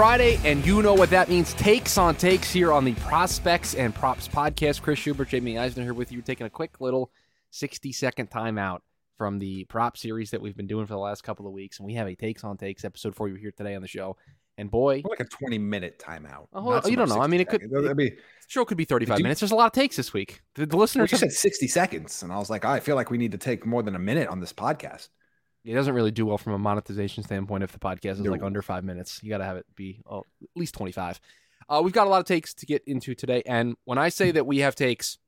Friday, and you know what that means. Takes on takes here on the Prospects and Props podcast. Chris Schubert, Jaime Eisner here with you. Taking a quick little 60 second timeout from the prop series that we've been doing for the last couple of weeks. And we have a Takes on Takes episode for you here today on the show. And boy, More like a 20 minute timeout. Oh, so you don't know. I mean, it could- seconds. I mean, the show could be 35 you- minutes. There's a lot of takes this week. The, the well, listeners you have, said 60 seconds, and I was like, I feel like we need to take more than a minute on this podcast. It doesn't really do well from a monetization standpoint if the podcast is like under five minutes. You got to have it be oh, at least 25. Uh, we've got a lot of takes to get into today. And when I say that we have takes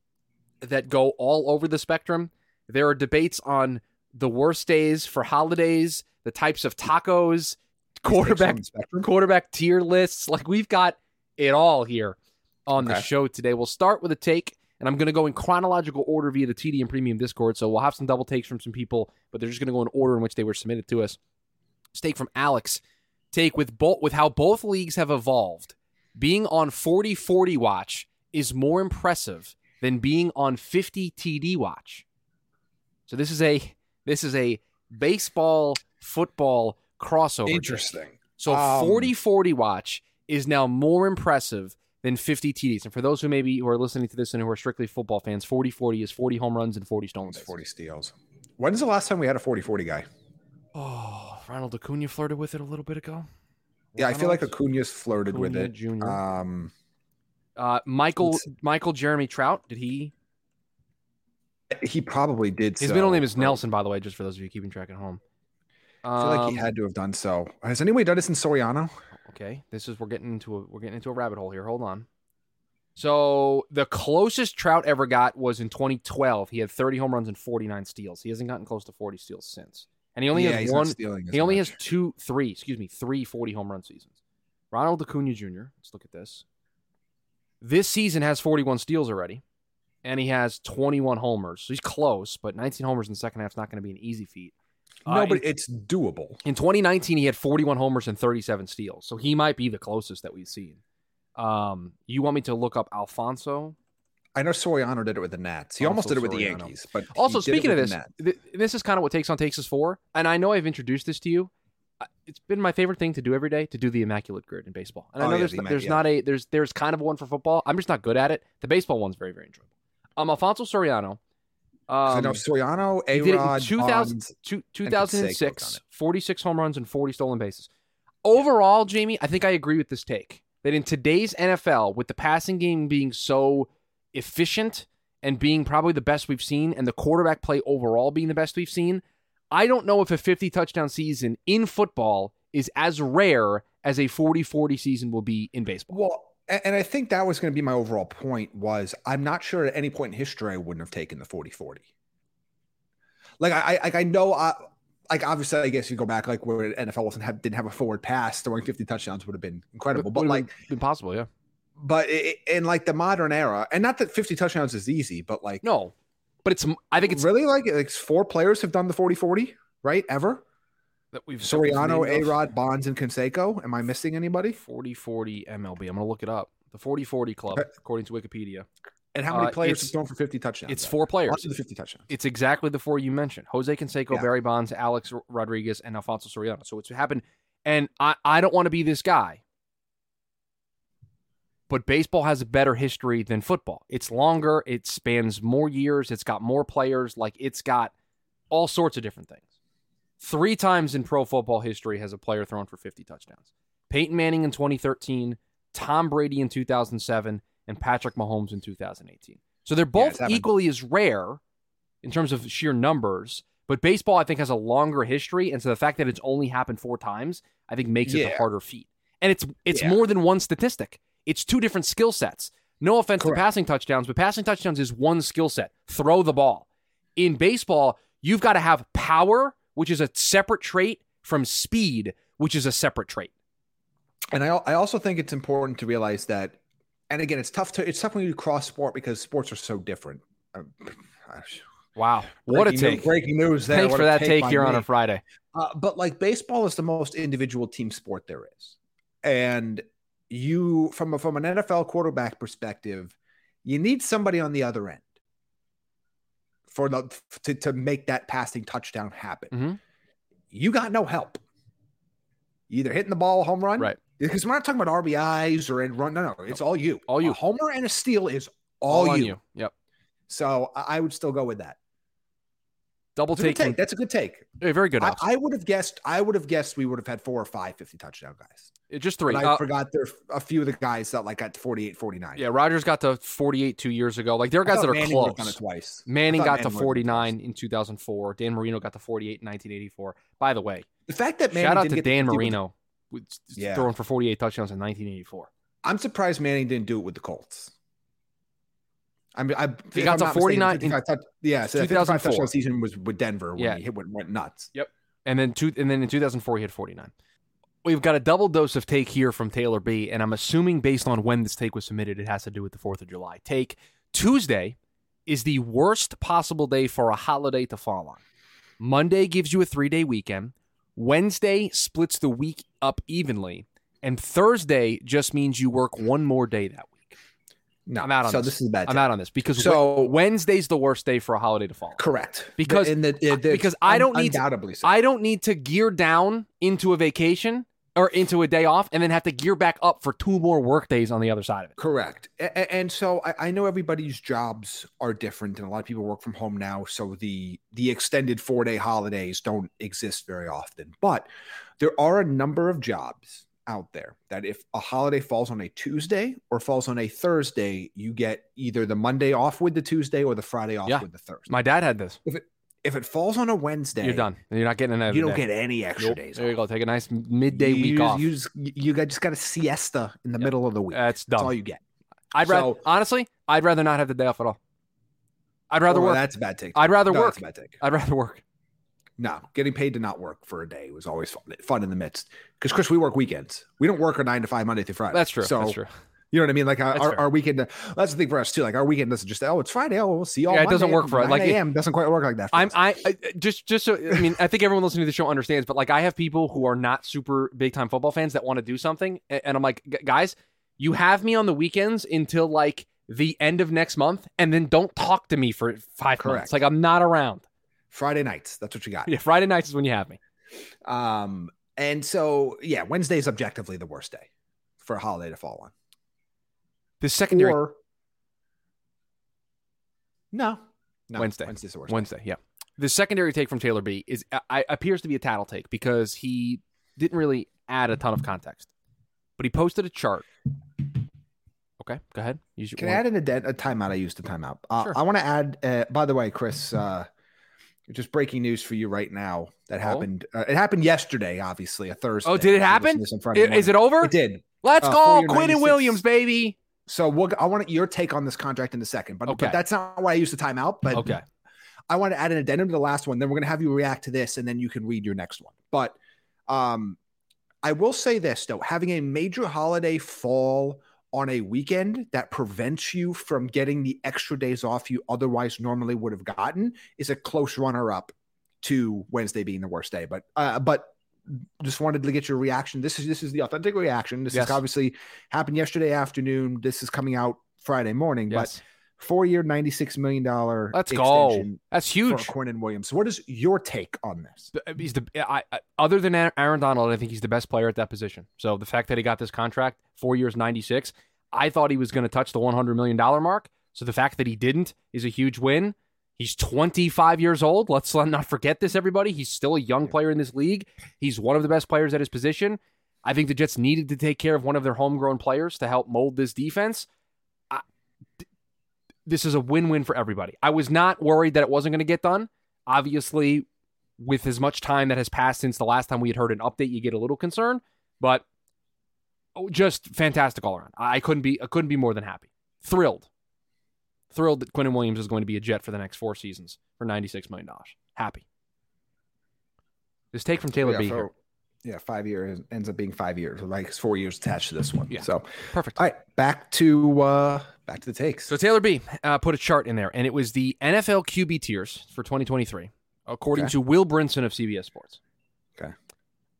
that go all over the spectrum, there are debates on the worst days for holidays, the types of tacos, quarterback Takes on the spectrum. quarterback tier lists. Like we've got it all here on the show today. We'll start with a take, and I'm going to go in chronological order via the TDN Premium Discord. So we'll have some double takes from some people, but they're just going to go in order in which they were submitted to us. Take from Alex. Take with both with how both leagues have evolved. Being on 40-40 watch is more impressive than being on 50 TD watch. So this is a this is a baseball football crossover. Interesting. So Um, 40 40 watch is now more impressive than 50 TDs. And for those who maybe who are listening to this and who are strictly football fans, 40 40 is 40 home runs and 40 stolen bases. 40 steals. When's the last time we had a 40 40 guy? Oh, Ronald Acuna flirted with it a little bit ago. Yeah, I feel like Acuna's flirted with it. Jr. Um, uh, Michael Michael Jeremy Trout, did he? he probably did. His so. middle name is Nelson, by the way, just for those of you keeping track at home. I feel like Um, he had to have done so. Has anyone done this in Soriano? Okay, this is we're getting into a we're getting into a rabbit hole here. Hold on. So the closest Trout ever got was in 2012. He had 30 home runs and 49 steals. He hasn't gotten close to 40 steals since. And he only yeah, has one. stealing. He only much. has two, three, excuse me, three 40 home run seasons. Ronald Acuna Jr. Let's look at this. This season has 41 steals already, and he has 21 homers. So he's close, but 19 homers in the second half is not going to be an easy feat. No, Uh, but in- it's doable. in 2019, he had 41 homers and 37 steals. So he might be the closest that we've seen. Um, you want me to look up Alfonso? I know Soriano did it with the Nats. He almost did it with the Yankees. But Also, he did it speaking of this, th- this is kind of what Takes on Takes is for. And I know I've introduced this to you. It's been my favorite thing to do every day to do the immaculate grid in baseball. And I Oh, know yeah, there's the there's yeah. not a there's there's kind of one for football. I'm just not good at it. The baseball one's very very enjoyable. Um, Alfonso Soriano. Um, know Soriano, he did it in A-Rod, 2000 Bonds. two, 2006, 46 home runs and 40 stolen bases. Overall, Jaime, I think I agree with this take that in today's NFL, with the passing game being so efficient and being probably the best we've seen, and the quarterback play overall being the best we've seen, I don't know if a 50 touchdown season in football is as rare as a 40 40 season will be in baseball. Well, a- and I think that was going to be my overall point was I'm not sure at any point in history I wouldn't have taken the 40-40. Like I, I like I know I like obviously I guess you go back like where NFL wasn't have, didn't have a forward pass throwing 50 touchdowns would have been incredible. But like been possible, yeah. but i in like the modern era, and not that 50 touchdowns is easy, but like No, but it's, I think it's really like like four players have done the 40-40, right? Ever? That we've Soriano, A. Rod, Bonds, and Canseco. Am I missing anybody? 40 40 MLB. I'm going to look it up. The 40 40 Club, according to Wikipedia. And how many Uh, players have thrown for 50 touchdowns? It's four players. The 50 touchdowns. It's exactly the four you mentioned Jose Canseco, Yeah. Barry Bonds, Alex Rodriguez, and Alfonso Soriano. So it's happened. And I, I don't want to be this guy, but baseball has a better history than football. It's longer, it spans more years, it's got more players, like it's got all sorts of different things. Three times in pro football history has a player thrown for 50 touchdowns Peyton Manning in 2013, Tom Brady in 2007, and Patrick Mahomes in 2018. So they're both happened. equally as rare in terms of sheer numbers. But baseball, I think, has a longer history, and so the fact that it's only happened four times, I think, makes it the Yeah. harder feat. And it's it's Yeah. more than one statistic. It's two different skill sets. No offense Correct. to passing touchdowns, but passing touchdowns is one skill set. Throw the ball. In baseball, you've got to have power, which is a separate trait, from speed, which is a separate trait. And I, I also think it's important to realize that and again, it's tough to it's tough when you cross sport because sports are so different. Um, Wow, what a take! news- breaking news there. Thanks for that take here on a Friday. Uh, but like baseball is the most individual team sport there is, and you from a, from an NFL quarterback perspective, you need somebody on the other end for the to, to make that passing touchdown happen. Mhm. You got no help. You either hitting the ball home run, Right. Because we're not talking about RBIs or in run. No, no, it's all you. All you. A homer and a steal is all, on you. Yep. So I would still go with that. Double a take. That's a good take. a very good. I. I would have guessed. I would have guessed we would have had four or five 50 touchdown guys. Just three. But I Uh, forgot there are a few of the guys that like got 48, 49. yeah, Rodgers got to 48 two years ago. Like there are guys that are Manning have done close. it twice. Manning got to Manning would have done it 49 in 2004. Dan Marino got to 48 in 1984. By the way, The fact that Manning shout out didn't to Dan 50 with- Marino with- Yeah. throwing for 48 touchdowns in 1984. I'm surprised Manning didn't do it with the Colts. I mean, I He got I'm to 49 mistaken, 55 touch- yeah, so that 55 2004. touchdown season was with Denver when Yeah. he hit, went, went nuts. Yep. And then two, and then in 2004 he had 49. We've got a double dose of take here from Taylor B, and I'm assuming based on when this take was submitted, it has to do with the 4th of July. Take Tuesday is the worst possible day for a holiday to fall on. Monday gives you a three day weekend. Wednesday splits the week up evenly, and Thursday just means you work one more day that week. No, I'm out on so this. this is a bad. I'm out on this because So- Wednesday's the worst day for a holiday to fall. Correct, Because- in the, the, the- because I don't need to- undoubtedly so. I don't need to gear down into a vacation or into a day off and then have to gear back up for two more work days on the other side of it. Correct. And so I, I know everybody's jobs are different, and a lot of people work from home now. So the the extended four day holidays don't exist very often. But there are a number of jobs out there that if a holiday falls on a Tuesday or falls on a Thursday, you get either the Monday off with the Tuesday or the Friday off Yeah. with the Thursday. My dad had this. if it falls on a Wednesday, You're done. You're not getting another You don't day. get any extra Nope. days. There you go. Take a nice midday you, week you- off. You just, you got- just got a siesta in the Yep. middle of the week. That's That's all you get. I'd rather honestly, I'd rather not have the day off at all. I'd rather Oh, work. That's a bad take. I'd rather No, work. Bad take. I'd rather work. No, getting paid to not work for a day was always fun, fun in the midst. Because Chris, we work weekends. We don't work a nine to five Monday through Friday. That's true. So That's true. you know what I mean. Like our, our, our weekend. That's the thing for us too. Like our weekend doesn't just oh it's Friday. Oh we'll see you all. Yeah, it doesn't work for us. 9 Like, it- a.m. doesn't quite work like that. For I'm us. I, I just just so I mean I think everyone listening to the show understands, but like I have people who are not super big time football fans that want to do something, and I'm like, guys, you have me on the weekends until like the end of next month, and then don't talk to me for five Correct. months. Like I'm not around. Friday nights. That's what you got. Yeah, Friday nights is when you have me. Um, and so yeah, Wednesday is objectively the worst day for a holiday to fall on. The secondary Or no, no Wednesday. Wednesday's the worst. day. Wednesday, yeah. The secondary take from Taylor B is I, I- appears to be a tattle take because he didn't really add a ton of context, but he posted a chart. Okay, go ahead. Use your Can I add in a, dead, a timeout? I used the timeout. Uh, Sure. I want to add. Uh, by the way, Chris, uh, just breaking news for you right now. That Oh? happened. Uh, it happened yesterday. Obviously, a Thursday. Oh, did it happen? to this on Friday I- Is it over? It did. Let's Uh, go, Quinnen Williams, baby. So we'll, I want your take on this contract in a second, but, Okay. but that's not why I used the timeout. But Okay. I want to add an addendum to the last one. Then we're going to have you react to this, and then you can read your next one. But um, I will say this though: having a major holiday fall on a weekend that prevents you from getting the extra days off you otherwise normally would have gotten is a close runner-up to Wednesday being the worst day. But uh, but just wanted to get your reaction. This is this is the authentic reaction. This Yes. is obviously happened yesterday afternoon. This is coming out Friday morning. Yes. But four-year, ninety-six million dollar. Let's go. That's huge. Quinnen Williams. What is your take on this? Uh, he's the uh, I, I, other than Aaron Donald, I think he's the best player at that position. So the fact that he got this contract, four years, ninety six, I thought he was going to touch the one hundred million dollar mark. So the fact that he didn't is a huge win. He's 25 years old. Let's not forget this, everybody. He's still a young player in this league. He's one of the best players at his position. I think the Jets needed to take care of one of their homegrown players to help mold this defense. This is a win win for everybody. I was not worried that it wasn't going to get done. Obviously, with as much time that has passed since the last time we had heard an update, you get a little concerned, but oh, just fantastic all around. I couldn't be I couldn't be more than happy. Thrilled. Thrilled that Quinnen Williams is going to be a Jet for the next four seasons for $96 million. Happy. This take from Taylor Yeah, B here. Yeah, five years ends up being five years. Like it's four years attached to this one. Yeah. So Perfect. all right, back to uh back to the takes. So Taylor B uh, put a chart in there, and it was the NFL QB tiers for 2023, according Okay. to Will Brinson of CBS Sports. Okay.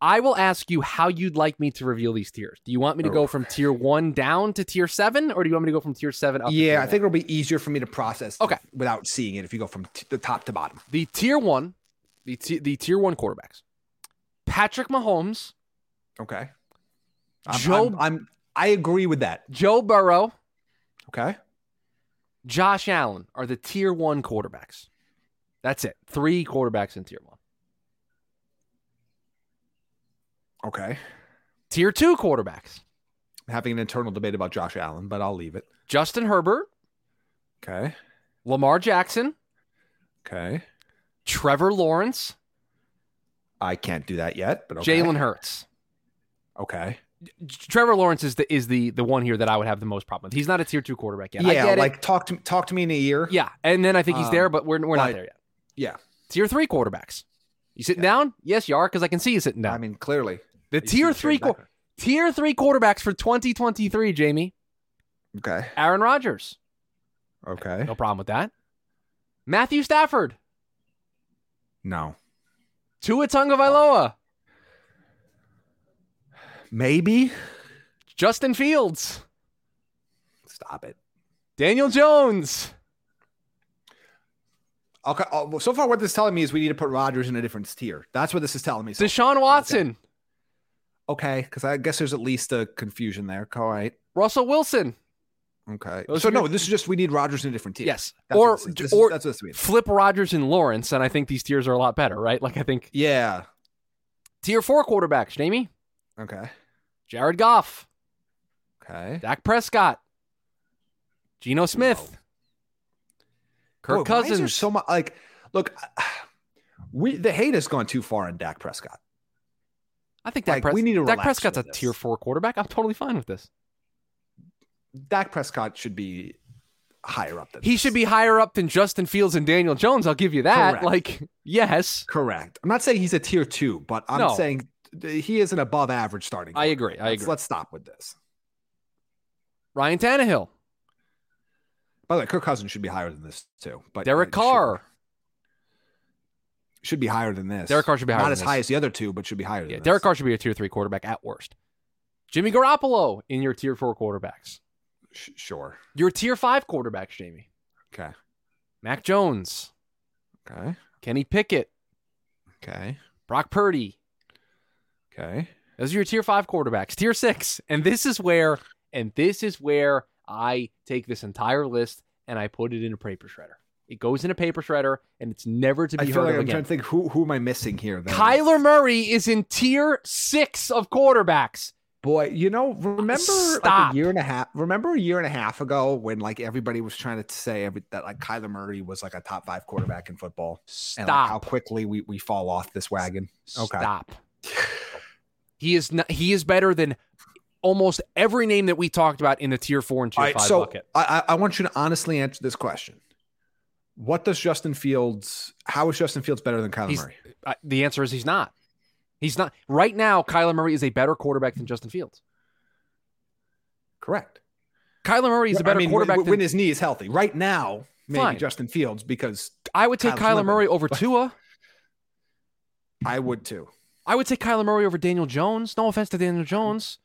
I will ask you how you'd like me to reveal these tiers. Do you want me to go Oh. from tier one down to tier seven, or do you want me to go from tier seven up? to tier yeah, I one? think it'll be easier for me to process. Okay. Without seeing it, if you go from t- the top to bottom. the tier one, the t- the tier one quarterbacks: Patrick Mahomes, Okay. I'm, Joe- I'm, I'm I agree with that. Joe Burrow, Okay. Josh Allen are the tier one quarterbacks. That's it. Three quarterbacks in tier one. Okay. Tier two quarterbacks: I'm having an internal debate about Josh Allen, but I'll leave it. Justin Herbert, Okay. Lamar Jackson, Okay. Trevor Lawrence, I can't do that yet, but okay. Jalen Hurts. Okay. Trevor Lawrence is the is the the one here that I would have the most problem with. He's not a tier two quarterback yet. I Yeah, get it. like talk to talk to me in a year. yeah, and then I think he's there, Um, but we're we're not there yet. Yeah. Tier three quarterbacks. You sitting down? Yes, you are, because I can see you sitting down. I mean, clearly. the tier three qu- tier three quarterbacks for 2023, Jaime. Okay. Aaron Rodgers. Okay. No problem with that. Matthew Stafford. No. Tua Tagovailoa. Maybe. Justin Fields. Stop it. Daniel Jones. Okay. Uh, well, so far, what this is telling me is we need to put Rodgers in a different tier. That's what this is telling me. So, Deshaun Watson. okay, because I guess there's at least a confusion there. All right. Russell Wilson. Okay. Those so no, your- this is just we need Rodgers in a different tier. Yes. That's or is. Or that's what this means. flip Rodgers and Lawrence, and I think these tiers are a lot better, right? Like I think Yeah. tier four quarterbacks, Jaime. Okay. Jared Goff. Okay. Dak Prescott. Geno Smith. Kirk Boy, why is there Cousins. so much like look we the hate has gone too far on Dak Prescott. I think Dak, like, Pres- we need to Dak Prescott's a this. tier four quarterback. I'm totally fine with this. Dak Prescott should be higher up than He this. should be higher up than Justin Fields and Daniel Jones. I'll give you that. Correct. Like, yes, correct. I'm not saying he's a tier two, but I'm No. saying he is an above average starting. I agree. I Let's- agree. Let's stop with this. Ryan Tannehill, By the way, Kirk Cousins should be higher than this too. But Derek uh, should- Carr. should, be higher than this. Derek Carr should be higher Not as this. high as the other two, but should be higher than Yeah, this. Derek Carr should be a tier three quarterback at worst. Jimmy Garoppolo in your tier four quarterbacks. Sh- sure. Your tier five quarterbacks, Jaime. Okay. Mac Jones, Okay. Kenny Pickett, Okay. Brock Purdy. Okay. Those are your tier five quarterbacks. Tier six. And this is where, and this is where I take this entire list and I put it in a paper shredder. It goes in a paper shredder and it's never to I be feel heard like I'm trying to think who who am I missing here? then? Kyler Murray is in tier six of quarterbacks. Boy, you know, remember like a year and a half. Remember a year and a half ago when like everybody was trying to say every, that like Kyler Murray was like a top five quarterback in football, and like, how quickly we, we fall off this wagon. Okay. Stop. He is not, he is better than almost every name that we talked about in the tier four and tier right, five so bucket. I, I I want you to honestly answer this question. What does Justin Fields? How is Justin Fields better than Kyler He's- Murray? Uh, the answer is he's not. He's not. Right now, Kyler Murray is a better quarterback than Justin Fields. Correct. Kyler Murray is a better I mean, quarterback when, than his knee is healthy. Right now, maybe Fine. Justin Fields because I would take Kyle's Kyler Murray over Tua. I would too. I would take Kyler Murray over Daniel Jones. No offense to Daniel Jones.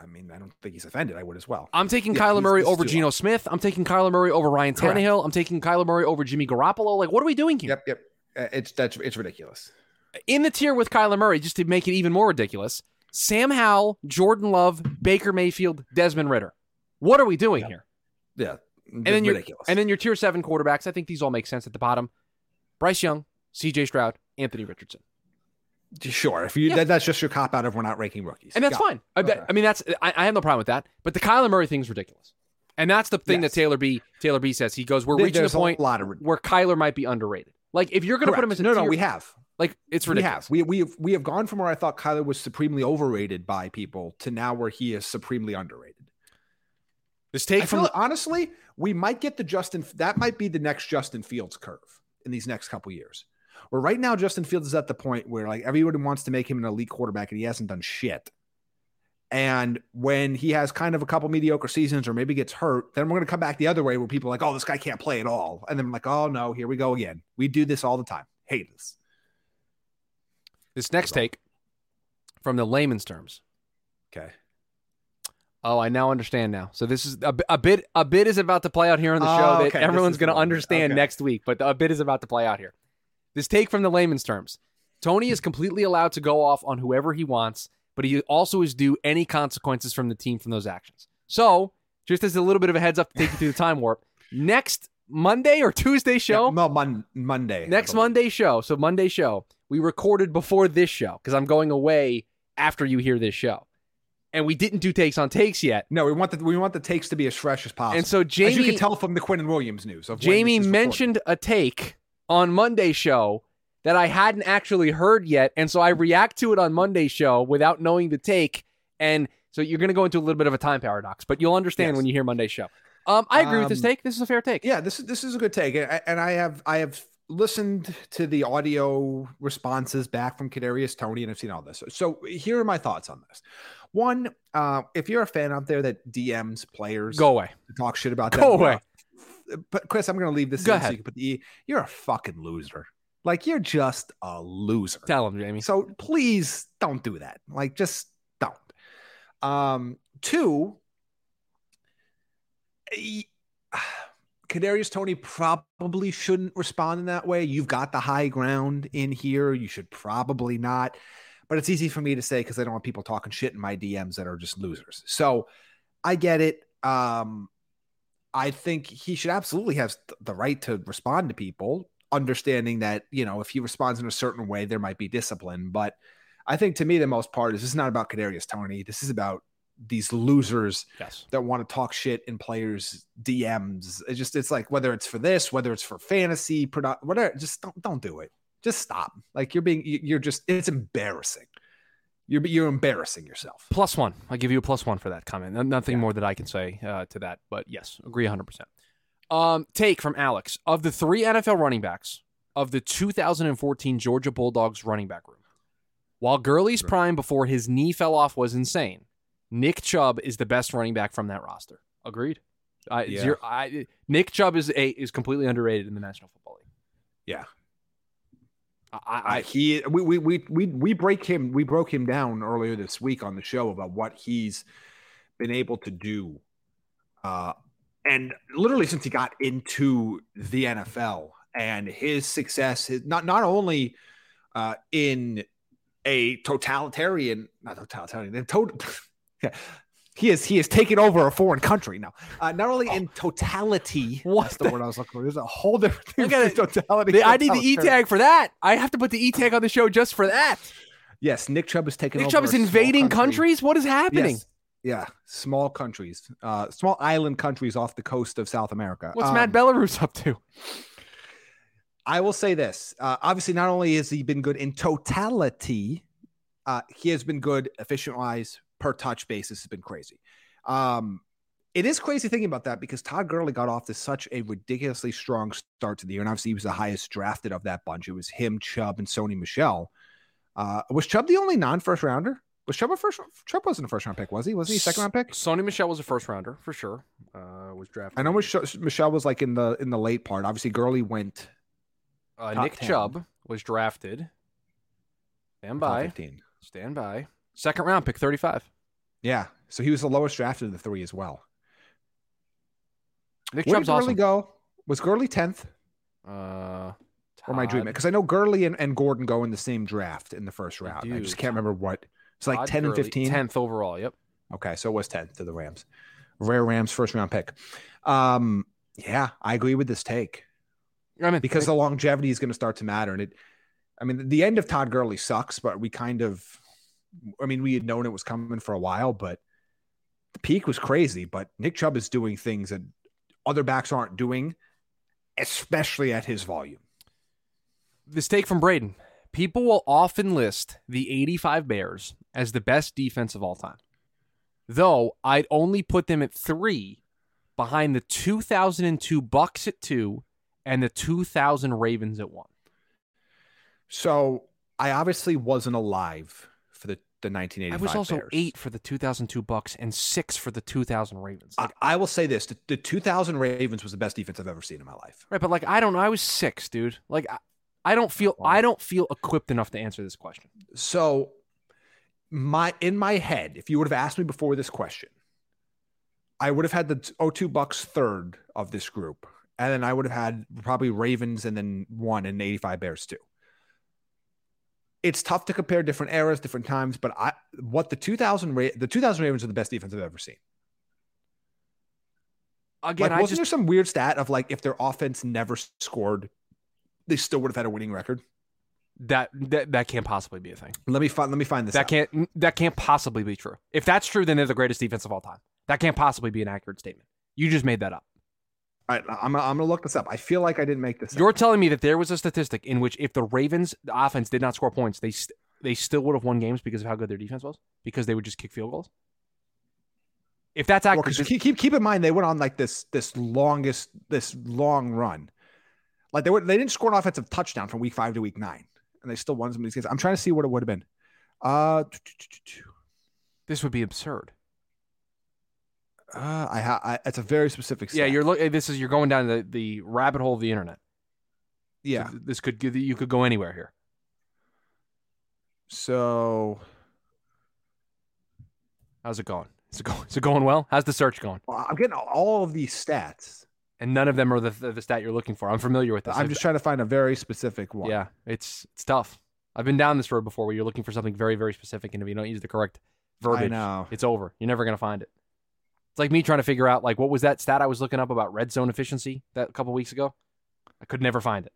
I mean, I don't think he's offended. I would as well. I'm taking Yeah, Kyler Murray over Geno Smith. I'm taking Kyler Murray over Ryan Correct. Tannehill. I'm taking Kyler Murray over Jimmy Garoppolo. Like, what are we doing here? Yep, yep. Uh, It's that's it's ridiculous. In the tier with Kyler Murray, just to make it even more ridiculous, Sam Howell, Jordan Love, Baker Mayfield, Desmond Ridder. What are we doing here? Yeah, And then ridiculous. and then your tier seven quarterbacks. I think these all make sense at the bottom. Bryce Young, C.J. Stroud, Anthony Richardson, sure, if you Yeah. that, that's just your cop out of we're not ranking rookies, and that's Got fine. I, that- Okay. I mean, that's I, I have no problem with that. But the Kyler Murray thing's ridiculous, and that's the thing Yes. that Taylor B. Taylor B. says. He goes, "We're There- reaching the point a lot of where Kyler might be underrated. Like, if you're going to put him Correct. as a no, tier, no, we have. Like it's We ridiculous. have. We we have we have gone from where I thought Kyler was supremely overrated by people to now where he is supremely underrated. This I take from feel, the, honestly, we might get the Justin. That might be the next Justin Fields curve in these next couple years, Where right now Justin Fields is at the point where like everybody wants to make him an elite quarterback and he hasn't done shit. And when he has kind of a couple mediocre seasons or maybe gets hurt, then we're going to come back the other way where people are like, oh, this guy can't play at all. And then I'm like, oh, no, here we go again. We do this all the time. Hate this. This next take from the layman's terms. Okay. Oh, I now understand now. So this is a, a bit. A bit is about to play out here on the show Oh, that okay. This everyone's going to understand Okay. next week. But a bit is about to play out here. This take from the layman's terms. Toney is completely allowed to go off on whoever he wants, but he also is due any consequences from the team from those actions. So, just as a little bit of a heads up to take you through the time warp, next Monday or Tuesday show, no, mon- Monday. Next. Monday show. So Monday show, we recorded before this show because I'm going away after you hear this show, and we didn't do takes on takes yet. No, we want the we want the takes to be as fresh as possible. And so as you Jaime, can tell from the Quinnen Williams news. Of Jaime mentioned a take on Monday show that I hadn't actually heard yet, and so I react to it on Monday show without knowing the take, and so you're going to go into a little bit of a time paradox, but you'll understand Yes. when you hear Monday show. Um, I agree with this Um, take. This is a fair take. Yeah, this is this is a good take, and and I have I have listened to the audio responses back from Kadarius Toney, and I've seen all this. So here are my thoughts on this. One, uh, if you're a fan out there that DMs players Go away. talk shit about Go them, away. uh, But Chris, I'm going to leave this. Go in so ahead. you can put the E. You're a fucking loser. Like you're just a loser. Tell him, Jaime. So please don't do that. Like just don't. Um, two, e- Kadarius Toney probably shouldn't respond in that way. You've got the high ground in here. You should probably not. But it's easy for me to say because I don't want people talking shit in my DMs that are just losers. So I get it. Um, I think he should absolutely have the right to respond to people, understanding that, you know, if he responds in a certain way, there might be discipline. But I think to me, the most part is this is not about Kadarius Toney. This is about these losers Yes. that want to talk shit in players' DMs. It's just it's like whether it's for this, whether it's for fantasy product, whatever. Just don't don't do it. Just stop. Like you're being you- you're just it's embarrassing. You're you're embarrassing yourself. Plus one. I'll give you a plus one for that comment. Nothing Yeah. more that I can say uh, to that, but yes, agree 100%. Um, take from Alex of the three NFL running backs of the 2014 Georgia Bulldogs running back room. While Gurley's prime before his knee fell off was insane, Nick Chubb is the best running back from that roster. Agreed. I, Yeah. zero, I, Nick Chubb is a is completely underrated in the National Football League. Yeah. I, I, he we, we we we we break him we broke him down earlier this week on the show about what he's been able to do uh and literally since he got into the NFL and his success is not not only uh in a totalitarian not totalitarian total yeah he is he is taking over a foreign country now uh, not only in totality What that's the, the- word I was looking for there's a whole different thing totality the- I need the e tag for that. I have to put the E tag on the show just for that. Yes, Nick Chubb is taking Nick Chubb is invading country. countries. What is happening? Yes. Yeah, small countries, uh, small island countries off the coast of South America. What's Um, Matt Belarus up to? I will say this. Uh, obviously, not only has he been good in totality, uh, he has been good efficient wise per touch basis has been crazy. Um, it is crazy thinking about that because Todd Gurley got off to such a ridiculously strong start to the year, and obviously he was the highest drafted of that bunch. It was him, Chubb, and Sony Michel. Uh, was Chubb the only non-first rounder? Was Chubb a first? Chubb wasn't a first round pick, was he? Was he a second round pick? Sony Michel was a first rounder for sure. Uh, was drafted. I know Mich- Michel was like in the in the late part. Obviously, Gurley went Uh, Nick 10. Chubb was drafted. Stand by. 15. Stand by. Second round pick, thirty-five. Yeah, so he was the lowest drafted of the three as well. Nick Where Chubb's did Gurley awesome. go? Was Gurley tenth? Uh, Or my dream Because I know Gurley and, and Gordon go in the same draft in the first round. I just can't remember what. It's like Todd ten and fifteen. Tenth overall. Yep. Okay, so it was tenth to the Rams. Rare Rams first round pick. Um, yeah, I agree with this take I mean, because the longevity is going to start to matter. And it, I mean, the end of Todd Gurley sucks, but we kind of, I mean, we had known it was coming for a while, but the peak was crazy. But Nick Chubb is doing things that other backs aren't doing, especially at his volume. this take from Braden. People will often list the 85 Bears as the best defense of all time. Though I'd only put them at three behind the 2002 Bucks at two and the 2000 Ravens at one. So I obviously wasn't alive the the 1985. I was also Bears. eight for the 2002 Bucks and six for the 2000 Ravens. I, Like, I will say this: the, the 2000 Ravens was the best defense I've ever seen in my life. right, but like I don't know. I was six, dude. Like I, I don't feel I don't feel equipped enough to answer this question. So my in my head, if you would have asked me before this question, I would have had the 02 Bucks third of this group. And then I would have had probably Ravens and then one and 85 Bears too. It's tough to compare different eras, different times, but I what the 2000 Ra- the 2000 Ravens are the best defense I've ever seen. Again, like, I wasn't just there some weird stat of like if their offense never scored, they still would have had a winning record? that, that that can't possibly be a thing. Let me find let me find this. That out. can't that can't possibly be true. If that's true, then they're the greatest defense of all time. That can't possibly be an accurate statement. You just made that up. Right, I'm, I'm gonna look this up. I feel like I didn't make this. You're telling me that there was a statistic in which if the Ravens the offense did not score points, they st- they still would have won games because of how good their defense was because they would just kick field goals. If that's Well, accurate, 'cause keep, keep keep in mind they went on like this this longest this long run, like they were they didn't score an offensive touchdown from week five to week nine, and they still won some of these games. I'm trying to see what it would have been. Uh, this would be absurd. Uh I ha I, it's a very specific. Yeah, you're look. This is you're going down the, the rabbit hole of the internet. yeah. This could give you could go anywhere here. So How's it going? Is it going? Is it going well? How's the search going? well, I'm getting all of these stats. And none of them are the, the, stat you're looking for. I'm familiar with this. I'm just trying to find a very specific one. Yeah, it's it's tough. I've been down this road before where you're looking for something very very specific, and if you don't use the correct verbiage, it's over. You're never gonna find it. It's like me trying to figure out like what was that stat I was looking up about red zone efficiency that a couple weeks ago. I could never find it.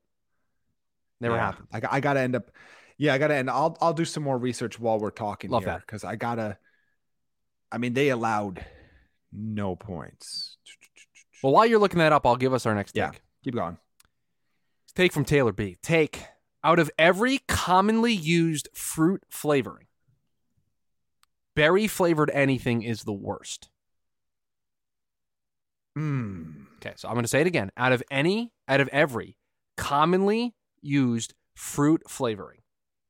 Never Yeah. happened. I, got- I gotta end up. Yeah, I gotta end. I'll I'll do some more research while we're talking Love here because I gotta. I mean, they allowed no points. Well, while you're looking that up, I'll give us our next Yeah. take. Keep going. Take from Taylor B. Take out of every commonly used fruit flavoring, berry flavored anything is the worst. Hmm. Okay, so I'm going to say it again. Out of any, out of every commonly used fruit flavoring,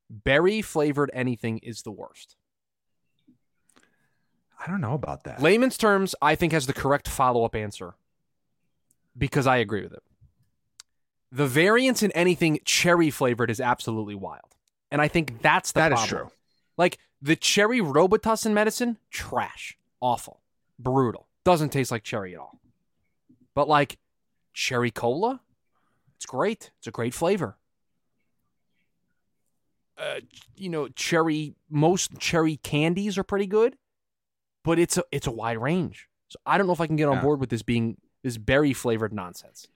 berry flavored anything is the worst. I don't know about that. Layman's terms, I think, has the correct follow up answer because I agree with it. The variance in anything cherry flavored is absolutely wild. And I think that's the That is problem. true. Like the cherry Robitussin medicine, trash, awful, brutal. Doesn't taste like cherry at all. But like cherry cola, it's great. It's a great flavor. Uh, you know, cherry. Most cherry candies are pretty good, but it's a it's a wide range. So I don't know if I can get on Yeah. board with this being this berry flavored nonsense.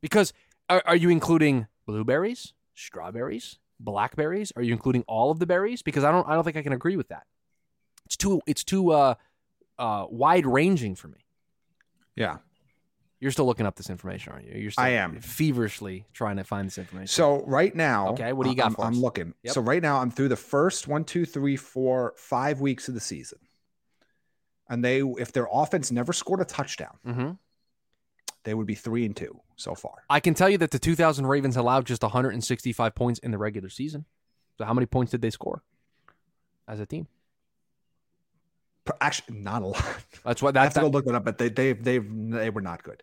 Because are, are you including blueberries, strawberries, blackberries? Are you including all of the berries? Because I don't I don't think I can agree with that. It's too it's too uh uh wide ranging for me. Yeah. You're still looking up this information, aren't you? You're still I am. feverishly trying to find this information. So right now, Okay, what do you got I'm, for I'm looking. Yep. So right now, I'm through the first one, two, three, four, five weeks of the season, and they, if their offense never scored a touchdown, hmm they would be three and two so far. I can tell you that the 2000 Ravens allowed just 165 points in the regular season. So how many points did they score as a team? Actually, not a lot. That's what I that's. have to go look that up, but they they they they were not good.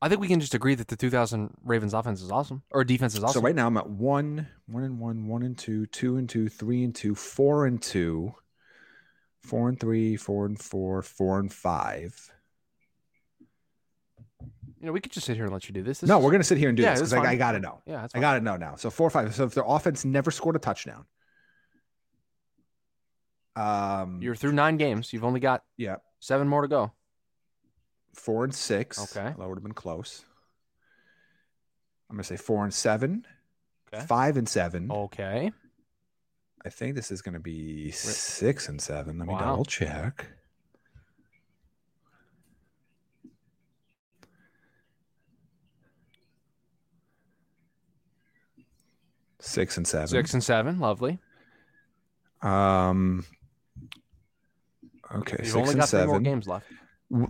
I think we can just agree that the 2000 Ravens offense is awesome or defense is awesome. So right now I'm at one, one and one, one and two, two and two, three and two, four and two, four and three, four and four, four and five. you know, we could just sit here and let you do this. This no, is- we're gonna sit here and do Yeah, this because I. I got to know. Yeah, that's I got to know now. So four or five. So if their offense never scored a touchdown, um, You're through nine games. You've only got yeah, seven more to go. four and six. Okay. that would have been close. I'm gonna say four and seven, Okay. five and seven. Okay. I think this is gonna be six and seven. Let me Wow. double check. Six and seven. Six and seven. Lovely. Um. Okay, You've six and three more seven. games left.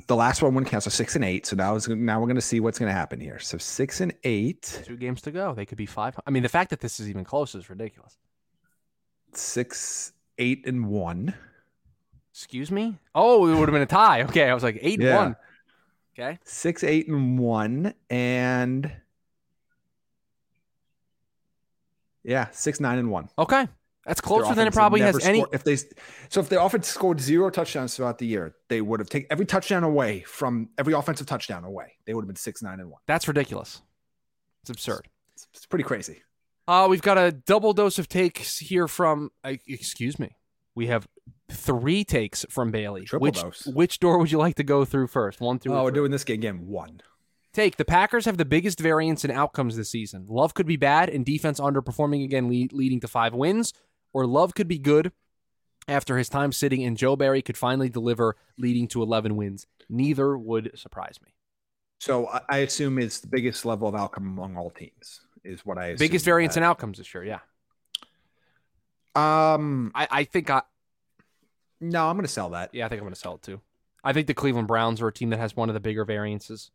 the last one wouldn't count. So six and eight. So now is now we're going to see what's going to happen here. So six and eight, Two games to go. They could be five. I mean, the fact that this is even close is ridiculous. six, eight, and one. Excuse me? Oh, it would have been a tie. Okay. I was like eight and one. Okay. Six, eight, and one, and yeah, six, nine, and one. Okay. That's closer than it probably has any. If they so if the offense scored zero touchdowns throughout the year, they would have taken every touchdown away from every offensive touchdown away. They would have been six, nine, and one. That's ridiculous. It's absurd. It's, it's pretty crazy. Uh, we've got a double dose of takes here from. Uh, excuse me. We have three takes from Bailey. Triple which dose. which door would you like to go through first? One, or Oh, we're doing this game game one. Take the Packers have the biggest variance in outcomes this season. Love could be bad and defense underperforming again, lead, leading to five wins, or Love could be good after his time sitting, and Joe Barry could finally deliver, leading to 11 wins. Neither would surprise me. So I, assume it's the biggest level of outcome among all teams. Is what I assume biggest variance in outcomes this year. Yeah, Um, I, I think I no, I'm going to sell that. yeah I think I'm going to sell it too. I think the Cleveland Browns are a team that has one of the bigger variances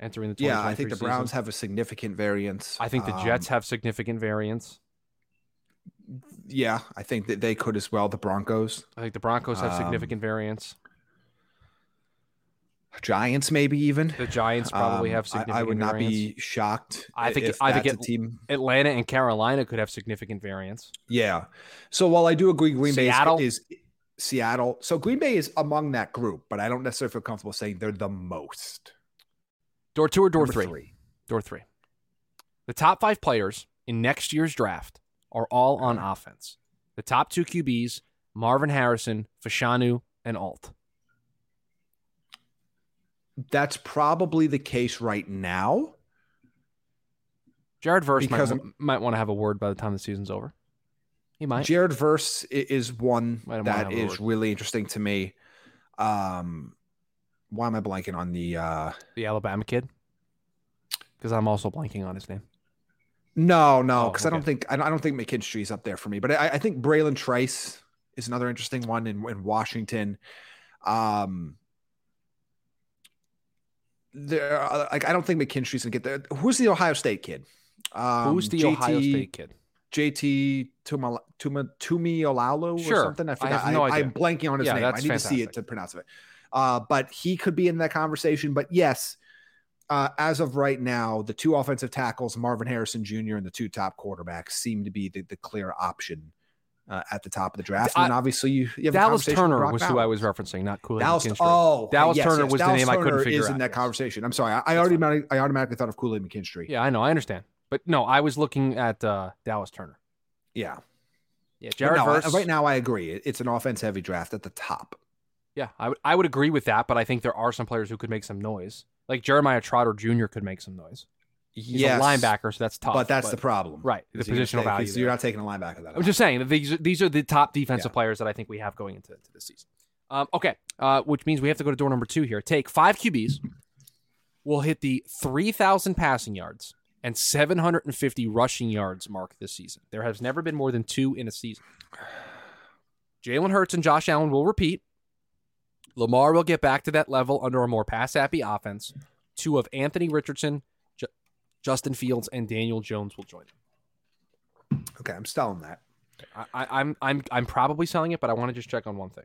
entering the Yeah, I think the 2023 Browns have a significant variance. I think the Um, Jets have significant variance. Yeah, I think that they could as well. The Broncos, I think the Broncos have Um, significant variance. Giants, maybe even. The Giants probably Um, have I- significant I, would not variance. be shocked. I think- I think it- team. Atlanta and Carolina could have significant variance. Yeah. So while I do agree, Green Seattle? Bay is, is Seattle. So Green Bay is among that group, but I don't necessarily feel comfortable saying they're the most. Door two or door Number three? Door three. The top five players in next year's draft are all on offense. The top two QBs, Marvin Harrison, Fashanu, and Alt. That's probably the case right now. Jared Verse might, might want to have a word by the time the season's over. He might. Jared Verse is one that is really interesting to me. Um, why am I blanking on the? uh the Alabama kid. Because I'm also blanking on his name. No, no, Oh, because I don't think I don't, I don't think McKinstry's up there for me. But I, I think Bralen Trice is another interesting one in, in Washington. Um, there, are- like I don't think McKinstry's gonna get there. Who's the Ohio State kid? Um, Who's the JT, Ohio State kid? JT Tuma Tuma or Sure. something? I I forgot. have no idea. am blanking on his Yeah, name. I need to see it to pronounce it. Uh, but he could be in that conversation. But yes, uh, as of right now, the two offensive tackles, Marvin Harrison Jr. and the two top quarterbacks, seem to be the, the clear option uh, at the top of the draft. I- and obviously you, you have a Dallas Turner was who I was referencing, not Cooley. Dallas, McKinstry. oh, Dallas yes, Turner yes, was the Dallas name I couldn't Turner figure is out, in that yes. conversation. I'm sorry, I, I already fine. I automatically thought of Aid McKinstry. Yeah, I know, I understand, but no, I was looking at uh, Dallas Turner. yeah. Yeah, Jared no, I- Verse. right now, I agree. It's an offense heavy draft at the top. Yeah, I would I would agree with that, but I think there are some players who could make some noise. Like Jeremiah Trotter Jr. could make some noise. He's yes, a linebacker, so that's tough. but that's the problem, right, the Is you're gonna positional take- value. there. You're not taking a linebacker that. I'm just saying that these these are the top defensive Yeah. players that I think we have going into to this season. Um, okay, uh, which means we have to go to door number two here. Take five QBs. We'll hit the 3,000 passing yards and 750 rushing yards mark this season. There has never been more than two in a season. Jalen Hurts and Josh Allen will repeat. Lamar will get back to that level under a more pass happy offense. Two of Anthony Richardson, Ju- Justin Fields, and Daniel Jones will join. Him. Okay, I'm selling that. I, I, I'm I'm I'm probably selling it, but I want to just check on one thing.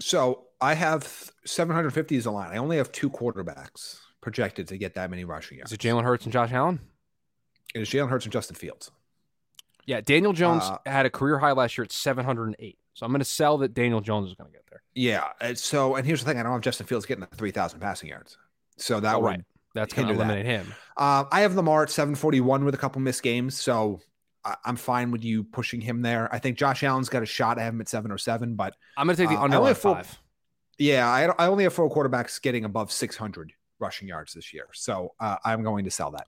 So I have 750 as a line. I only have two quarterbacks projected to get that many rushing yards. Is it Jalen Hurts and Josh Allen? It is Jalen Hurts and Justin Fields. Yeah, Daniel Jones Uh, had a career high last year at 708. So I'm going to sell that Daniel Jones is going to get there. Yeah. and So, and here's the thing: I don't have Justin Fields getting the 3,000 passing yards. So that Oh, would. right. That's going to hinder that. eliminate him. Uh, I have Lamar at 741 with a couple missed games, so I, I'm fine with you pushing him there. I think Josh Allen's got a shot. I have him at 707, but I'm going to take the Uh, under only have four- five. yeah, I, I only have four quarterbacks getting above 600 rushing yards this year, so uh, I'm going to sell that.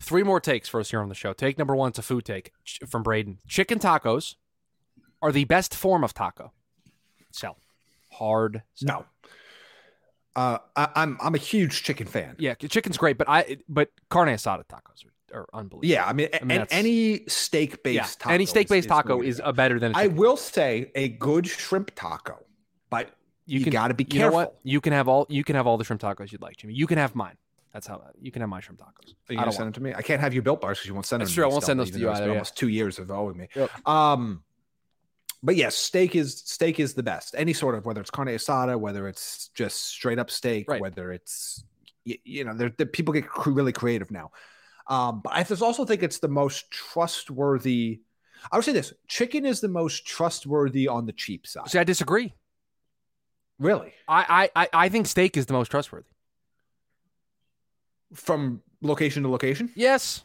Three more takes for us here on the show. Take number one, it's a food take from Braden. Chicken tacos are the best form of taco. Sell. Hard. sell. No. Uh, I, I'm I'm a huge chicken fan. Yeah, chicken's great, but I but carne asada tacos are, are unbelievable. Yeah, I mean, I mean, and any steak yeah. based taco. Any steak based is- is the taco is uh, better than a I will say a good shrimp taco, but You, You can gotta be You know what? careful. You can have all. You can have all the shrimp tacos you'd like, Jimmy. You can have mine. That's how you can have my shrimp tacos. Are you gonna send them to me? I can't have you built bars because you won't send That's them. true, To I won't send those to you either, yeah. Almost two years of owing me. Yep. Um, but yes, steak is steak is the best. Any sort of whether it's carne asada, whether it's just straight up steak, Right. whether it's you, you know, there there- people get cr- really creative now. Um, but I just also think it's the most trustworthy. I would say this: chicken is the most trustworthy on the cheap side. See, I disagree. Really, I, I, I, I think steak is the most trustworthy. from location to location. Yes.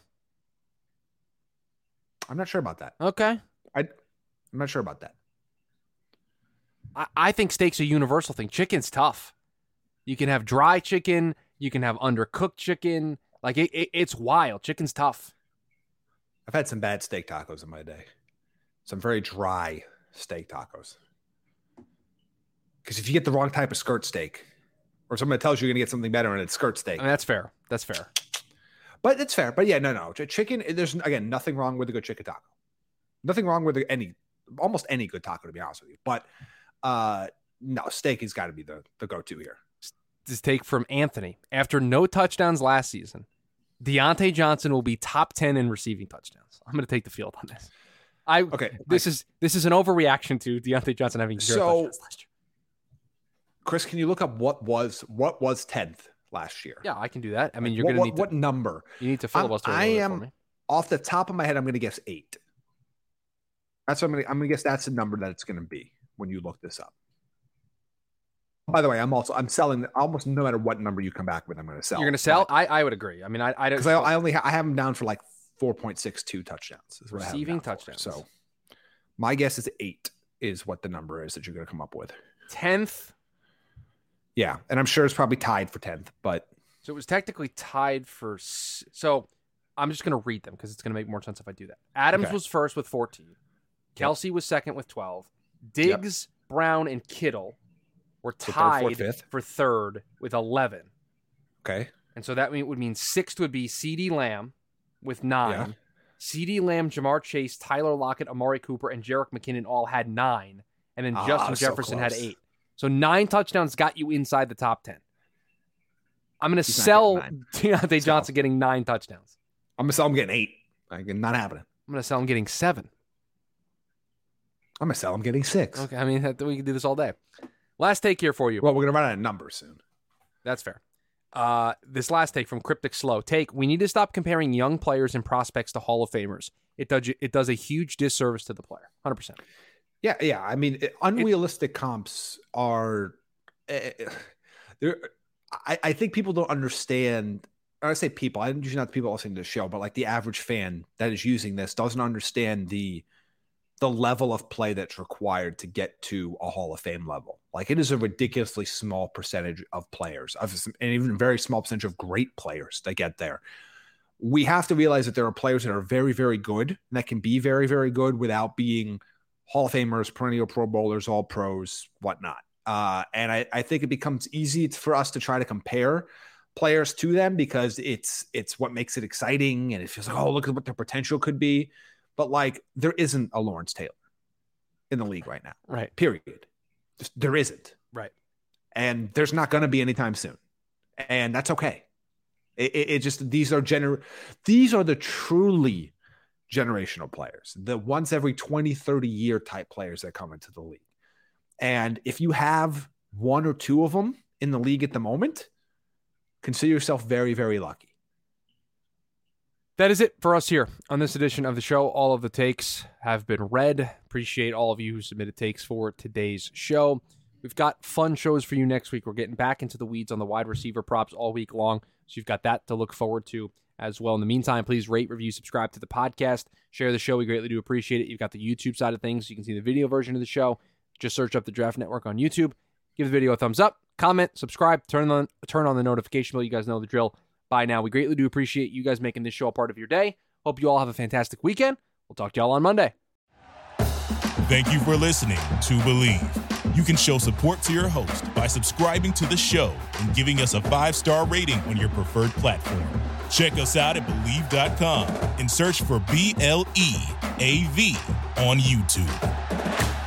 I'm not sure about that. Okay. I'm not sure about that. I, I think steak's a universal thing. Chicken's tough. You can have dry chicken. You can have undercooked chicken. Like it, it, it's wild. Chicken's tough. I've had some bad steak tacos in my day. Some very dry steak tacos. Because if you get the wrong type of skirt steak, or someone tells you you're gonna get something better and it's skirt steak, I mean, that's fair. That's fair. but it's fair. But yeah, no, no, chicken. There's again nothing wrong with a good chicken taco. Nothing wrong with any, almost any good taco to be honest with you. But uh no, steak has got to be the the go to here. This take from Anthony. After no touchdowns last season, Diontae Johnson will be top ten in receiving touchdowns. I'm going to take the field on this. I Okay, this is this is an overreaction to Diontae Johnson having zero So- touchdowns last year. Chris, can you look up what was what was tenth last year? Yeah, I can do that. I mean, you're what, going to need to what number? you need to filibuster. I am- off the top of my head, I'm going to guess eight. That's what I'm to. I'm to guess that's the number that it's going to be when you look this up. By the way, I'm also I'm selling almost no matter what number you come back with. I'm going to sell. You're going to sell. I, I would agree. I mean, I I don't because I, I only ha- I have them down for like 4.62 touchdowns. is what I have 'em Receiving down for. touchdowns. So my guess is eight is what the number is that you're going to come up with. tenth. Yeah, and I'm sure it's probably tied for tenth, but So it was technically tied for. So I'm just going to read them because it's going to make more sense if I do that. Adams Okay. was first with 14. Kelce was second with 12. Diggs, Brown, and Kittle were So third, tied fourth, for third with 11. okay. And so that would mean sixth would be CeeDee Lamb with nine. Yeah. CeeDee Lamb, Ja'Marr Chase, Tyler Lockett, Amari Cooper, and Jerick McKinnon all had nine. And then Ah, Justin so Jefferson had eight. So nine touchdowns got you inside the top 10. I'm going to sell Diontae So- Johnson getting nine touchdowns. I'm going to sell him getting eight. I'm not happening. I'm going to sell him getting seven. I'm to sell him getting six. Okay. I mean, that- we can do this all day. Last take here for you. Well, we're going to run out of numbers soon. That's fair. Uh, this last take from Cryptic Slow. Take, we need to stop comparing young players and prospects to Hall of Famers. It does it does a huge disservice to the player. 100%. Yeah, yeah. I mean, it- unrealistic comps are eh, there. I, I think people don't understand. I say people. I'm usually not the people listening to the show, but like the average fan that is using this doesn't understand the the level of play that's required to get to a Hall of Fame level. Like it is a ridiculously small percentage of players, of and even very small percentage of great players that get there. We have to realize that there are players that are very, very good and that can be very, very good without being Hall of Famers, perennial Pro Bowlers, All Pros, whatnot. Uh, and I, I think it becomes easy for us to try to compare players to them because it's it's what makes it exciting and it feels like oh look at what their potential could be. But like there isn't a Lawrence Taylor in the league right now. Right. Period. Just, there isn't. Right. And there's not going to be anytime soon. And that's okay. It, it, it just these are gener these are the truly generational players, the once every 20, 30 year type players that come into the league. And if you have one or two of them in the league at the moment, consider yourself very, very lucky. That is it for us here on this edition of the show. All of the takes have been read. Appreciate all of you who submitted takes for today's show. We've got fun shows for you next week. We're getting back into the weeds on the wide receiver props all week long. So you've got that to look forward to as well. In the meantime, please rate, review, subscribe to the podcast, share the show. We greatly do appreciate it. You've got the YouTube side of things. You can see the video version of the show. Just search up the Draft Network on YouTube. Give the video a thumbs up, comment, subscribe, turn on turn on the notification bell. You guys know the drill by now. We greatly do appreciate you guys making this show a part of your day. Hope you all have a fantastic weekend. We'll talk to y'all on Monday. Thank you for listening to Bleav. You can show support to your host by subscribing to the show and giving us a five star rating on your preferred platform. Check us out at Bleav.com and search for B L E A V on YouTube.